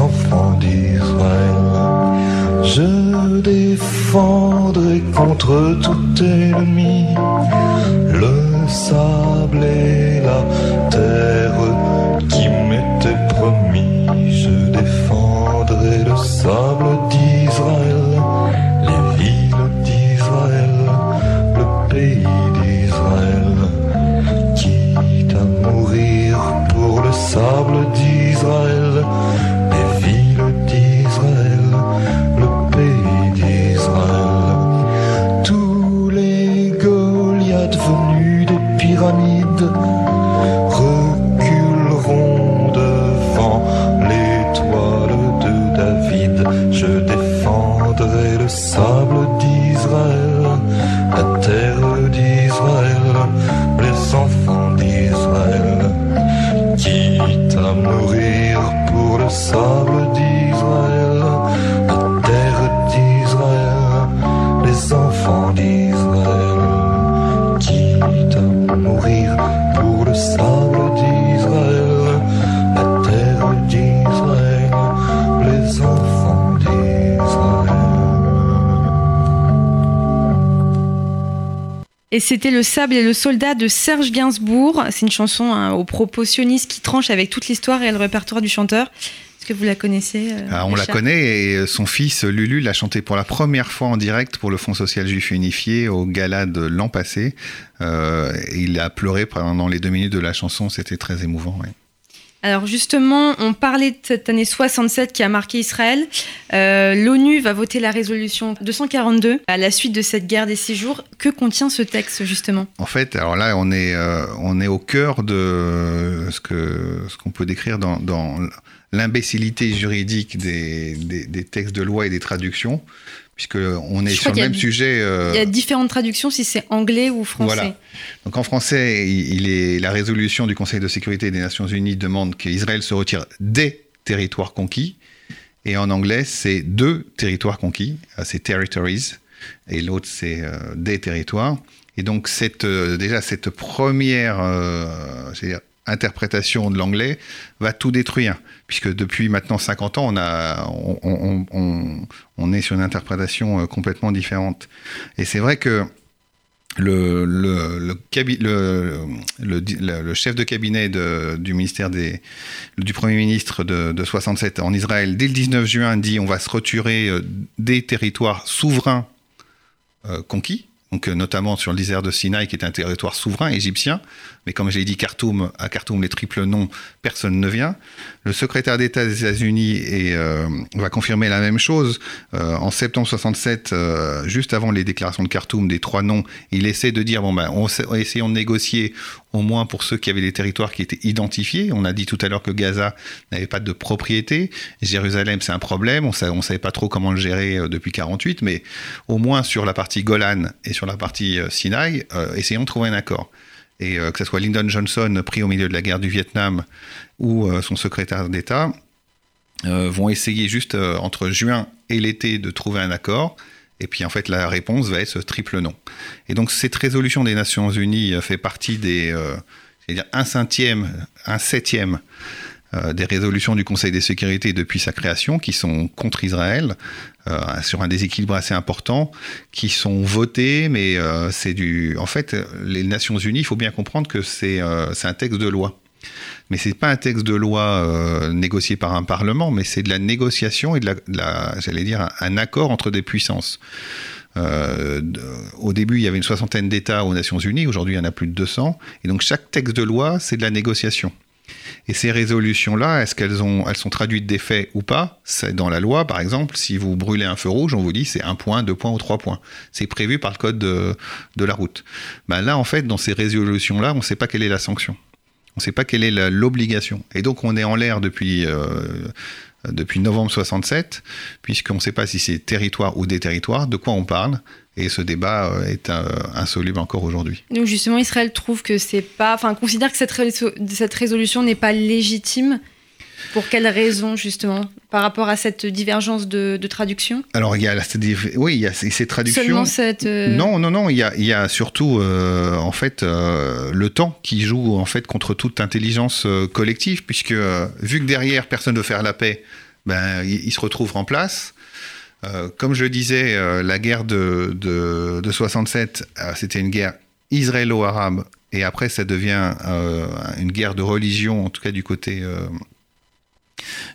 enfants d'Israël. Je défendrai contre tout ennemi le sable et la terre c'était Le sable et le soldat de Serge Gainsbourg. C'est une chanson hein, au propos sioniste qui tranche avec toute l'histoire et le répertoire du chanteur. Est-ce que vous la connaissez euh, ah, On la connaît et son fils Lulu l'a chanté pour la première fois en direct pour le Fonds social juif unifié au gala de l'an passé. Euh, il a pleuré pendant les deux minutes de la chanson, c'était très émouvant. Alors justement, on parlait de cette année 67 qui a marqué Israël. Euh, L'ONU va voter la résolution 242 à la suite de cette guerre des six jours. Que contient ce texte justement? En fait, alors là, on est, euh, au cœur de ce qu'on peut décrire dans, dans l'imbécilité juridique des, textes de loi et des traductions puisqu'on est sur le même sujet. Euh, il y a différentes traductions si c'est anglais ou français. Voilà. Donc en français, il est, la résolution du Conseil de sécurité des Nations Unies demande qu'Israël se retire des territoires conquis. Et en anglais, c'est deux territoires conquis, euh, c'est territories, et l'autre c'est euh, des territoires. Et donc cette, déjà cette première interprétation de l'anglais va tout détruire, puisque depuis maintenant 50 ans, on, est sur une interprétation euh, complètement différente. Et c'est vrai que le, chef de cabinet du ministère du Premier ministre de, de 67 en Israël, dès le 19 juin, dit on va se retirer euh, des territoires souverains euh, conquis, euh, notamment sur le désert de Sinaï, qui est un territoire souverain égyptien. Mais comme j'ai dit, Khartoum, à Khartoum, les triples noms, personne ne vient. Le secrétaire d'État des États-Unis euh, va confirmer la même chose. Euh, en septembre 67, euh, juste avant les déclarations de Khartoum des trois noms, il essaie de dire bon ben, essayons de négocier au moins pour ceux qui avaient des territoires qui étaient identifiés. On a dit tout à l'heure que Gaza n'avait pas de propriété. Jérusalem, c'est un problème. On ne savait pas trop comment le gérer depuis 48, mais au moins sur la partie Golan et sur la partie Sinaï, essayons de trouver un accord. Et euh, que ce soit Lyndon Johnson, pris au milieu de la guerre du Vietnam, ou euh, son secrétaire d'État, euh, vont essayer juste entre juin et l'été de trouver un accord. Et puis en fait, la réponse va être triple non. Et donc cette résolution des Nations Unies fait partie des, un cinquième, un septième des résolutions du Conseil des sécurités depuis sa création, qui sont contre Israël, euh, sur un déséquilibre assez important, qui sont votées, mais euh, c'est du. En fait, les Nations Unies, il faut bien comprendre que c'est euh, un texte de loi. Mais c'est pas un texte de loi euh, négocié par un parlement, mais c'est de la négociation et de la, j'allais dire, un, accord entre des puissances. Euh, au début, il y avait une soixantaine d'États aux Nations Unies. Aujourd'hui, il y en a plus de 200. Et donc, chaque texte de loi, c'est de la négociation. Et ces résolutions-là, est-ce qu'elles elles sont traduites des faits ou pas? C'est dans la loi, par exemple, si vous brûlez un feu rouge, on vous dit c'est un point, deux points ou trois points. C'est prévu par le code de, la route. Ben là, en fait, dans ces résolutions-là, on ne sait pas quelle est la sanction. On ne sait pas quelle est l'obligation. Et donc, on est en l'air depuis, euh, depuis novembre 67, puisqu'on ne sait pas si c'est territoire ou des territoires, de quoi on parle. Et ce débat euh, est euh, insoluble encore aujourd'hui. Donc justement, Israël trouve que c'est pas, enfin considère que cette, réso- cette résolution n'est pas légitime. Pour quelles raisons justement Par rapport à cette divergence de, de traduction? Alors, il y a, la- oui, il y a ces, ces traductions. Seulement cette. euh, Non, non, non. Il y a, il y a surtout, euh, en fait, euh, le temps qui joue en fait contre toute intelligence collective, puisque vu que derrière personne ne veut faire la paix, ben il, il se retrouve en place. Euh, comme je disais, euh, la guerre de, de, de 67, euh, c'était une guerre israélo-arabe, et après ça devient une guerre de religion, en tout cas du côté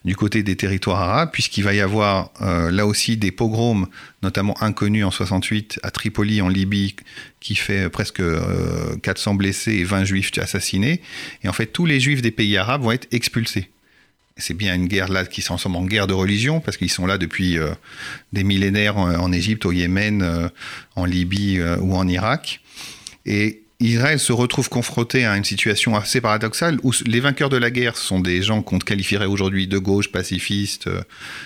du côté des territoires arabes, puisqu'il va y avoir là aussi des pogroms, notamment inconnus en 68 à Tripoli, en Libye, qui fait presque euh, 400 blessés et 20 juifs assassinés. Et en fait, tous les juifs des pays arabes vont être expulsés. C'est bien une guerre là qui s'ensemble en guerre de religion, parce qu'ils sont là depuis euh, des millénaires en, en Égypte, au Yémen, euh, en Libye euh, ou en Irak. Et Israël se retrouve confronté à une situation assez paradoxale où les vainqueurs de la guerre sont des gens qu'on qualifierait aujourd'hui de gauche, pacifistes, euh,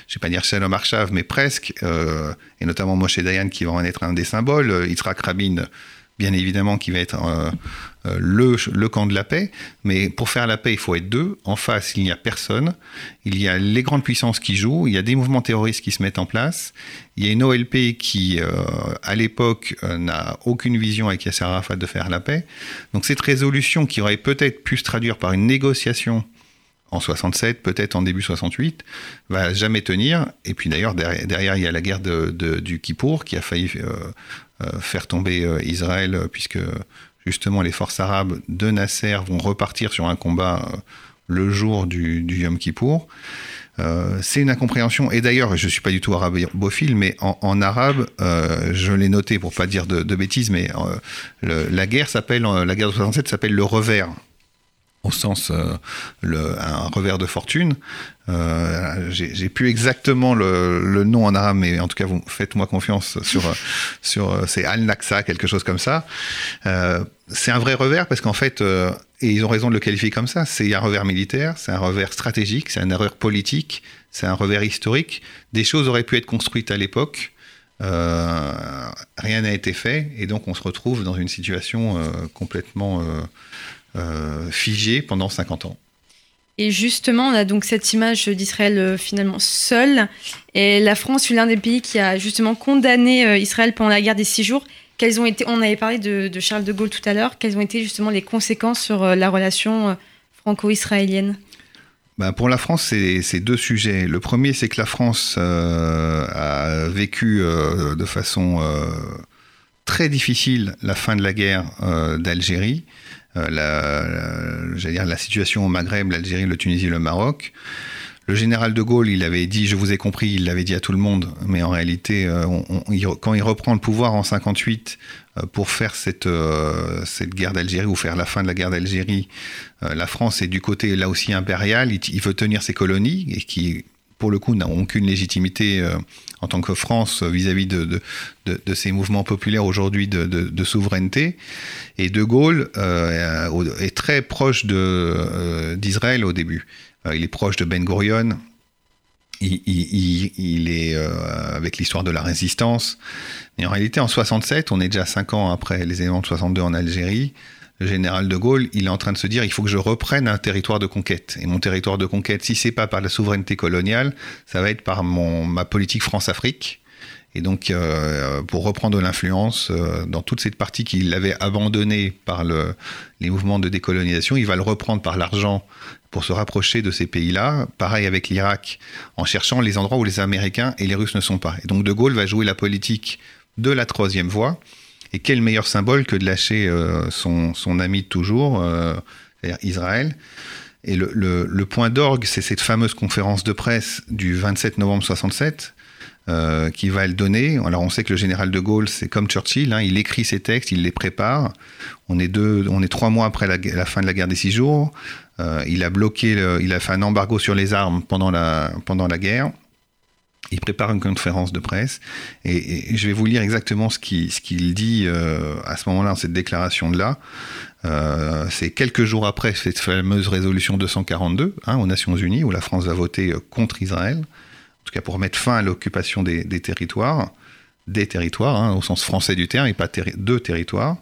je ne vais pas dire Shalom Arshav, mais presque, euh, et notamment Moshe Dayan qui va en être un des symboles, euh, Yitzhak Rabin, bien évidemment, qui va être euh, euh, le, camp de la paix. Mais pour faire la paix, il faut être deux. En face, il n'y a personne. Il y a les grandes puissances qui jouent. Il y a des mouvements terroristes qui se mettent en place. Il y a une OLP qui, euh, à l'époque, n'a aucune vision avec Yasser Arafat de faire la paix. Donc cette résolution qui aurait peut-être pu se traduire par une négociation en 67, peut-être en début 68, va jamais tenir. Et puis d'ailleurs, derrière, il y a la guerre du Kippour qui a failli faire tomber euh, Israël, euh, puisque justement les forces arabes de Nasser vont repartir sur un combat euh, le jour du, Yom Kippour. Euh, c'est une incompréhension. Et d'ailleurs, je suis pas du tout arabophile, mais en, arabe, euh, je l'ai noté pour pas dire de, bêtises, mais euh, la guerre s'appelle, euh, la guerre de 67 s'appelle le revers au sens euh, le, un revers de fortune. Euh, J'ai plus exactement le, le nom en arabe, mais en tout cas, vous faites-moi confiance sur sur euh, c'est Al Naksa, quelque chose comme ça. Euh, c'est un vrai revers parce qu'en fait, et ils ont raison de le qualifier comme ça. C'est un revers militaire, c'est un revers stratégique, c'est un revers politique, c'est un revers historique. Des choses auraient pu être construites à l'époque. Rien n'a été fait et donc on se retrouve dans une situation complètement euh, figée pendant 50 ans. Et justement, on a donc cette image d'Israël euh, finalement seul. Et la France fut l'un des pays qui a justement condamné euh, Israël pendant la guerre des six jours. Quelles ont été, on avait parlé de, de Charles de Gaulle tout à l'heure, quelles ont été justement les conséquences sur la relation franco-israélienne? Ben, pour la France, c'est c'est deux sujets. Le premier, c'est que la France euh, a vécu euh, de façon euh, très difficile la fin de la guerre d'Algérie. La, dire, la situation au Maghreb, l'Algérie, le Tunisie, le Maroc. Le général de Gaulle, il avait dit, je vous ai compris, il l'avait dit à tout le monde, mais en réalité, euh, quand il reprend le pouvoir en 58 euh, pour faire cette, euh, cette guerre d'Algérie ou faire la fin de la guerre d'Algérie, la France est du côté là aussi impérial, il, veut tenir ses colonies et qui, pour le coup, n'ont aucune légitimité en tant que France vis-à-vis de, de, ces mouvements populaires aujourd'hui de, souveraineté. Et De Gaulle est très proche d'Israël au début. Euh, il est proche de Ben Gurion. Il, est euh, avec l'histoire de la résistance. Mais en réalité, en 67, on est déjà cinq ans après les événements de 62 en Algérie. Général de Gaulle, il est en train de se dire il faut que je reprenne un territoire de conquête. Et mon territoire de conquête, si c'est pas par la souveraineté coloniale, ça va être par mon, ma politique France-Afrique. Et donc, euh, pour reprendre l'influence dans toute cette partie qu'il avait abandonnée par le, les mouvements de décolonisation, il va le reprendre par l'argent pour se rapprocher de ces pays-là. Pareil avec l'Irak, en cherchant les endroits où les Américains et les Russes ne sont pas. Et donc De Gaulle va jouer la politique de la troisième voie. Et quel meilleur symbole que de lâcher euh, son, ami de toujours, euh, Israël. Et le, point d'orgue, c'est cette fameuse conférence de presse du 27 novembre 67, euh, qui va le donner. Alors on sait que le général de Gaulle, c'est comme Churchill, hein, il écrit ses textes, il les prépare. On est, trois mois après la, fin de la guerre des six jours. Il a bloqué, il a fait un embargo sur les armes pendant la guerre. Il prépare une conférence de presse et, je vais vous lire exactement ce qu'il dit euh, à ce moment-là, dans cette déclaration-là. Euh, c'est quelques jours après cette fameuse résolution 242 hein, aux Nations Unies où la France va voter contre Israël, en tout cas pour mettre fin à l'occupation des, territoires, des territoires hein, au sens français du terme et pas deux territoires.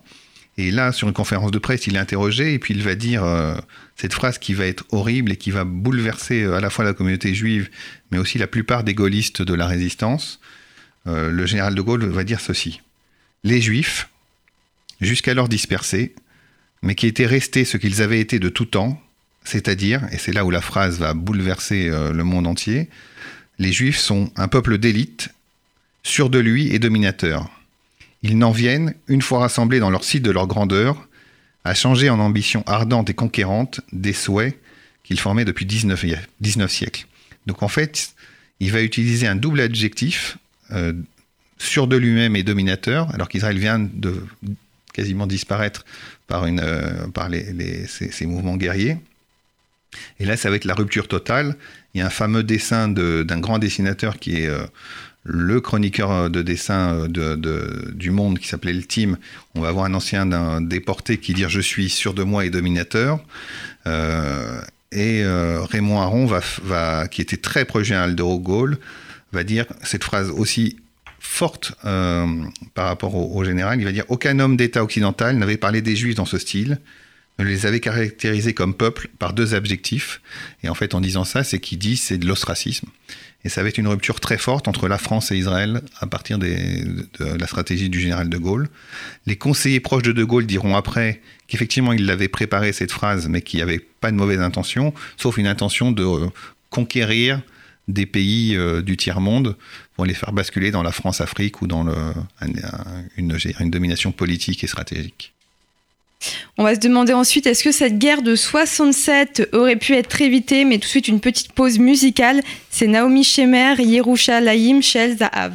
Et là, sur une conférence de presse, il est interrogé et puis il va dire euh, cette phrase qui va être horrible et qui va bouleverser euh, à la fois la communauté juive, mais aussi la plupart des gaullistes de la résistance. Euh, le général de Gaulle va dire ceci Les juifs, jusqu'alors dispersés, mais qui étaient restés ce qu'ils avaient été de tout temps, c'est-à-dire, et c'est là où la phrase va bouleverser le monde entier, les juifs sont un peuple d'élite, sûr de lui et dominateur ils n'en viennent, une fois rassemblés dans leur site de leur grandeur, à changer en ambition ardente et conquérante des souhaits qu'ils formaient depuis 19, 19 siècles. Donc en fait, il va utiliser un double adjectif, euh, sûr de lui-même et dominateur, alors qu'Israël vient de quasiment disparaître par, une, euh, ces, mouvements guerriers. Et là, ça va être la rupture totale. Il y a un fameux dessin d'un grand dessinateur qui est euh, le chroniqueur de dessin de, du Monde qui s'appelait le Team. On va voir un ancien déporté qui dit Je suis sûr de moi et dominateur. Euh, et euh, Raymond Aron, qui était très proche de Gaulle, va dire cette phrase aussi forte euh, par rapport au, général. Il va dire Aucun homme d'État occidental n'avait parlé des Juifs dans ce style, ne les avait caractérisés comme peuple par deux adjectifs. Et en fait, en disant ça, c'est qu'il dit c'est de l'ostracisme. Et ça va être une rupture très forte entre la France et Israël à partir de, la stratégie du général de Gaulle. Les conseillers proches de de Gaulle diront après qu'effectivement il avait préparé cette phrase, mais qu'il n'y avait pas de mauvaise intention, sauf une intention de euh, conquérir des pays euh, du tiers-monde pour les faire basculer dans la France-Afrique ou dans une, une domination politique et stratégique. On va se demander ensuite est-ce que cette guerre de 67 aurait pu être évitée, mais tout de suite une petite pause musicale. C'est Naomi Shemer, Yerusha Laim, Shel Zahav.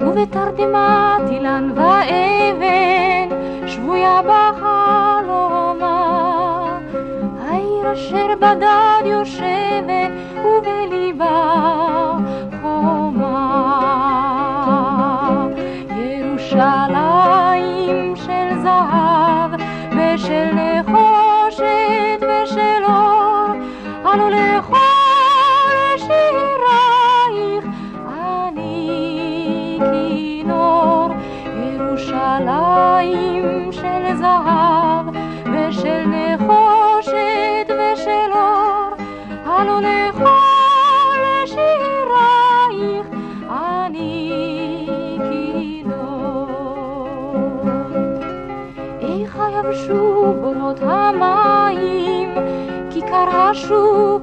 ובתרדמת אילן ואבן שבויה בחלומה. העיר אשר בדד יושבת прошу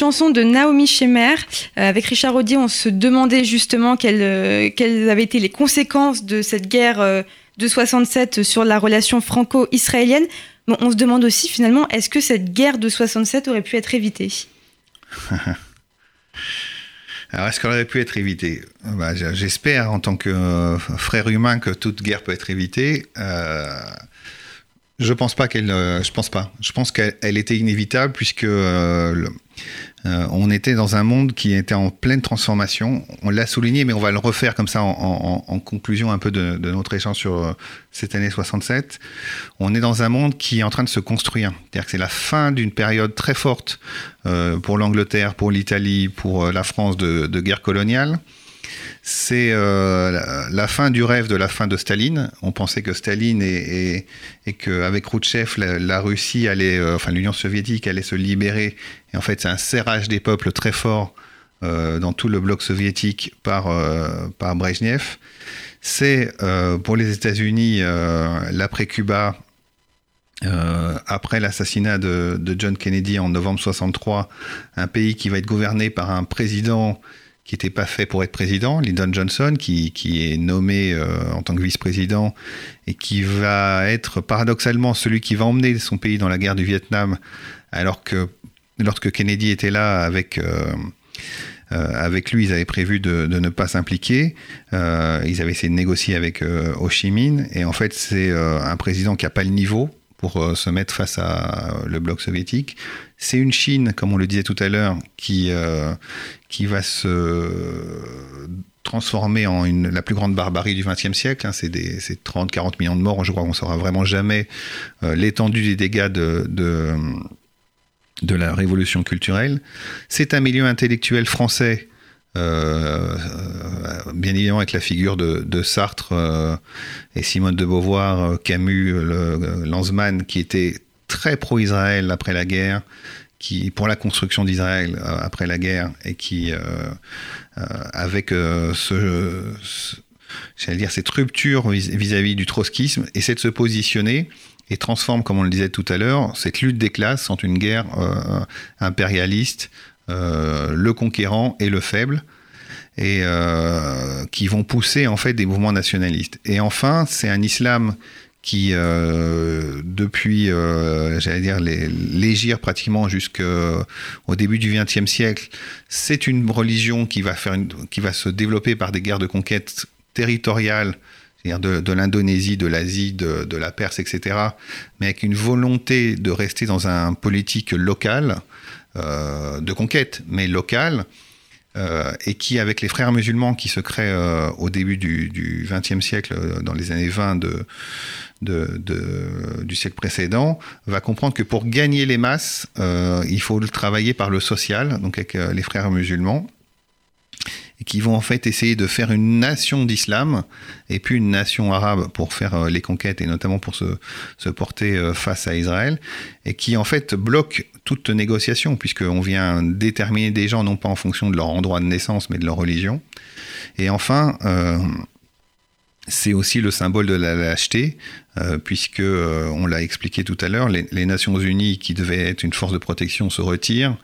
chanson de Naomi Shemer. Euh, avec Richard Audier, on se demandait justement quelles, euh, quelles avaient été les conséquences de cette guerre euh, de 67 sur la relation franco-israélienne. Bon, on se demande aussi finalement, est-ce que cette guerre de 67 aurait pu être évitée? Alors, est-ce qu'elle aurait pu être évitée? J- J'espère, en tant que frère humain, que toute guerre peut être évitée. Je pense pas qu'elle. je pense pas. Je pense qu'elle elle était inévitable puisque euh, on était dans un monde qui était en pleine transformation. On l'a souligné, mais on va le refaire comme ça en, conclusion un peu de, notre échange sur euh, cette année 67. On est dans un monde qui est en train de se construire. C'est-à-dire que c'est la fin d'une période très forte euh, pour l'Angleterre, pour l'Italie, pour la France de guerre coloniale. C'est euh, la, fin du rêve de la fin de Staline. On pensait que Staline et, et, et qu'avec Khrouchtchev, la, Russie allait, euh, enfin l'Union soviétique allait se libérer. Et en fait, c'est un serrage des peuples très fort euh, dans tout le bloc soviétique par, par Brezhnev. C'est pour les États-Unis l'après-Cuba après l'assassinat de, de John Kennedy en novembre 63, un pays qui va être gouverné par un président qui n'était pas fait pour être président, Lyndon Johnson, qui, qui est nommé euh, en tant que vice-président et qui va être paradoxalement celui qui va emmener son pays dans la guerre du Vietnam, alors que lorsque Kennedy était là avec... euh, euh, avec lui, ils avaient prévu de, ne pas s'impliquer. Ils avaient essayé de négocier avec Ho Chi Minh. Et en fait, c'est un président qui n'a pas le niveau pour euh, se mettre face à euh, le bloc soviétique. C'est une Chine, comme on le disait tout à l'heure, qui, euh, qui va se transformer en la plus grande barbarie du XXe siècle. hein. C'est des- c'est 30-40 millions de morts. Je crois qu'on ne saura vraiment jamais l'étendue des dégâts de, de la révolution culturelle. C'est un milieu intellectuel français, euh, euh, bien évidemment avec la figure de, Sartre euh, et Simone de Beauvoir, Camus, Lanzmann, qui était très pro-Israël après la guerre, qui pour la construction d'Israël après la guerre, et qui, avec ce, dire, cette rupture vis- vis-à-vis du trotskisme, essaie de se positionner et transforme, comme on le disait tout à l'heure, cette lutte des classes en une guerre impérialiste, le conquérant et le faible, et euh, qui vont pousser en fait des mouvements nationalistes. Et enfin, c'est un islam qui, euh, depuis, euh, j'allais dire, l'égir pratiquement jusqu'au début du XXe siècle, c'est une religion qui va, faire qui va se développer par des guerres de conquête territoriales, c'est-à-dire de, l'Indonésie, de l'Asie, de, la Perse, etc., mais avec une volonté de rester dans un politique local, euh, de conquête, mais local, euh, et qui, avec les frères musulmans qui se créent euh, au début du XXe siècle, euh, dans les années 20 de, de- de- du siècle précédent, va comprendre que pour gagner les masses, euh, il faut le travailler par le social, donc avec euh, les frères musulmans, et qui vont en fait essayer de faire une nation d'islam et puis une nation arabe pour faire euh, les conquêtes et notamment pour se, se porter euh, face à Israël, et qui en fait bloque toute négociation, puisqu'on vient déterminer des gens non pas en fonction de leur endroit de naissance, mais de leur religion. Et enfin, euh, c'est aussi le symbole de la lâcheté, euh, puisque, euh, on l'a expliqué tout à l'heure, les, Nations Unies, qui devaient être une force de protection, se retirent.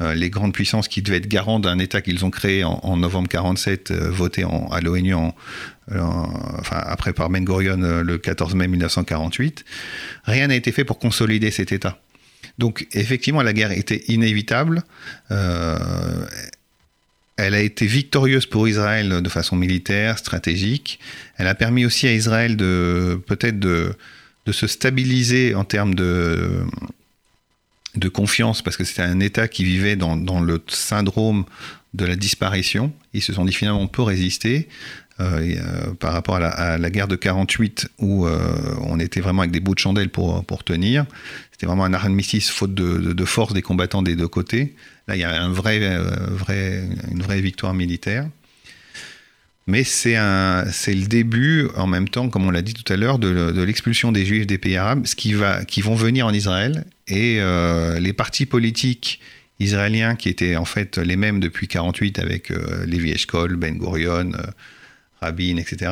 Euh, les grandes puissances qui devaient être garants d'un État qu'ils ont créé en, novembre 47, euh, voté à l'ONU après par Ben le 14 mai 1948, rien n'a été fait pour consolider cet État. Donc effectivement, la guerre était inévitable. Elle a été victorieuse pour Israël de façon militaire, stratégique. Elle a permis aussi à Israël de peut-être de, se stabiliser en termes de, de confiance, parce que c'était un État qui vivait dans, dans, le syndrome de la disparition. Ils se sont dit finalement on peut résister. Euh, euh, par rapport à la, guerre de 48 où euh, on était vraiment avec des bouts de chandelle pour, tenir. C'était vraiment un armistice faute de, de, de, force des combattants des deux côtés. Là, il y a une vraie victoire militaire. Mais c'est le début, en même temps, comme on l'a dit tout à l'heure, de, l'expulsion des Juifs des pays arabes, ce qui, va, vont venir en Israël. Et les partis politiques israéliens, qui étaient en fait les mêmes depuis 48 avec euh, Levi Eshkol, Ben Gurion, Rabin, etc.,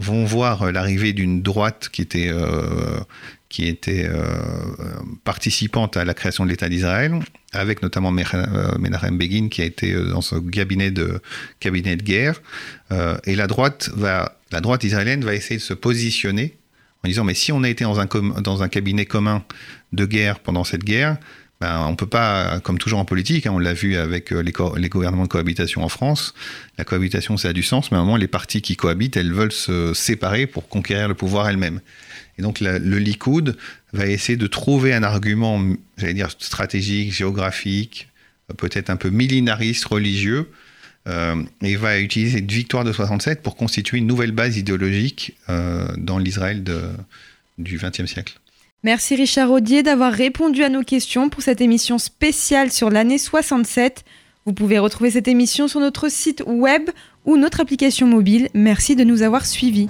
vont voir l'arrivée d'une droite qui était, euh, euh, participante à la création de l'État d'Israël, avec notamment Menachem Begin qui a été dans ce cabinet de, guerre. Euh, et la droite, israélienne va essayer de se positionner en disant mais si on a été dans un cabinet commun de guerre pendant cette guerre, ben, on peut pas, comme toujours en politique, hein, on l'a vu avec les, les, gouvernements de cohabitation en France, la cohabitation ça a du sens, mais à un moment les parties qui cohabitent, elles veulent se séparer pour conquérir le pouvoir elles-mêmes. Et donc le Likoud va essayer de trouver un argument, j'allais dire stratégique, géographique, peut-être un peu millénariste, religieux, euh, et va utiliser cette victoire de 67 pour constituer une nouvelle base idéologique euh, dans l'Israël du XXe siècle. Merci Richard Audier d'avoir répondu à nos questions pour cette émission spéciale sur l'année 67. Vous pouvez retrouver cette émission sur notre site web ou notre application mobile. Merci de nous avoir suivis.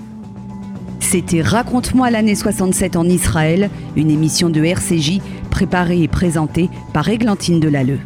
C'était Raconte-moi l'année 67 en Israël, une émission de RCJ préparée et présentée par Églantine Delalleux.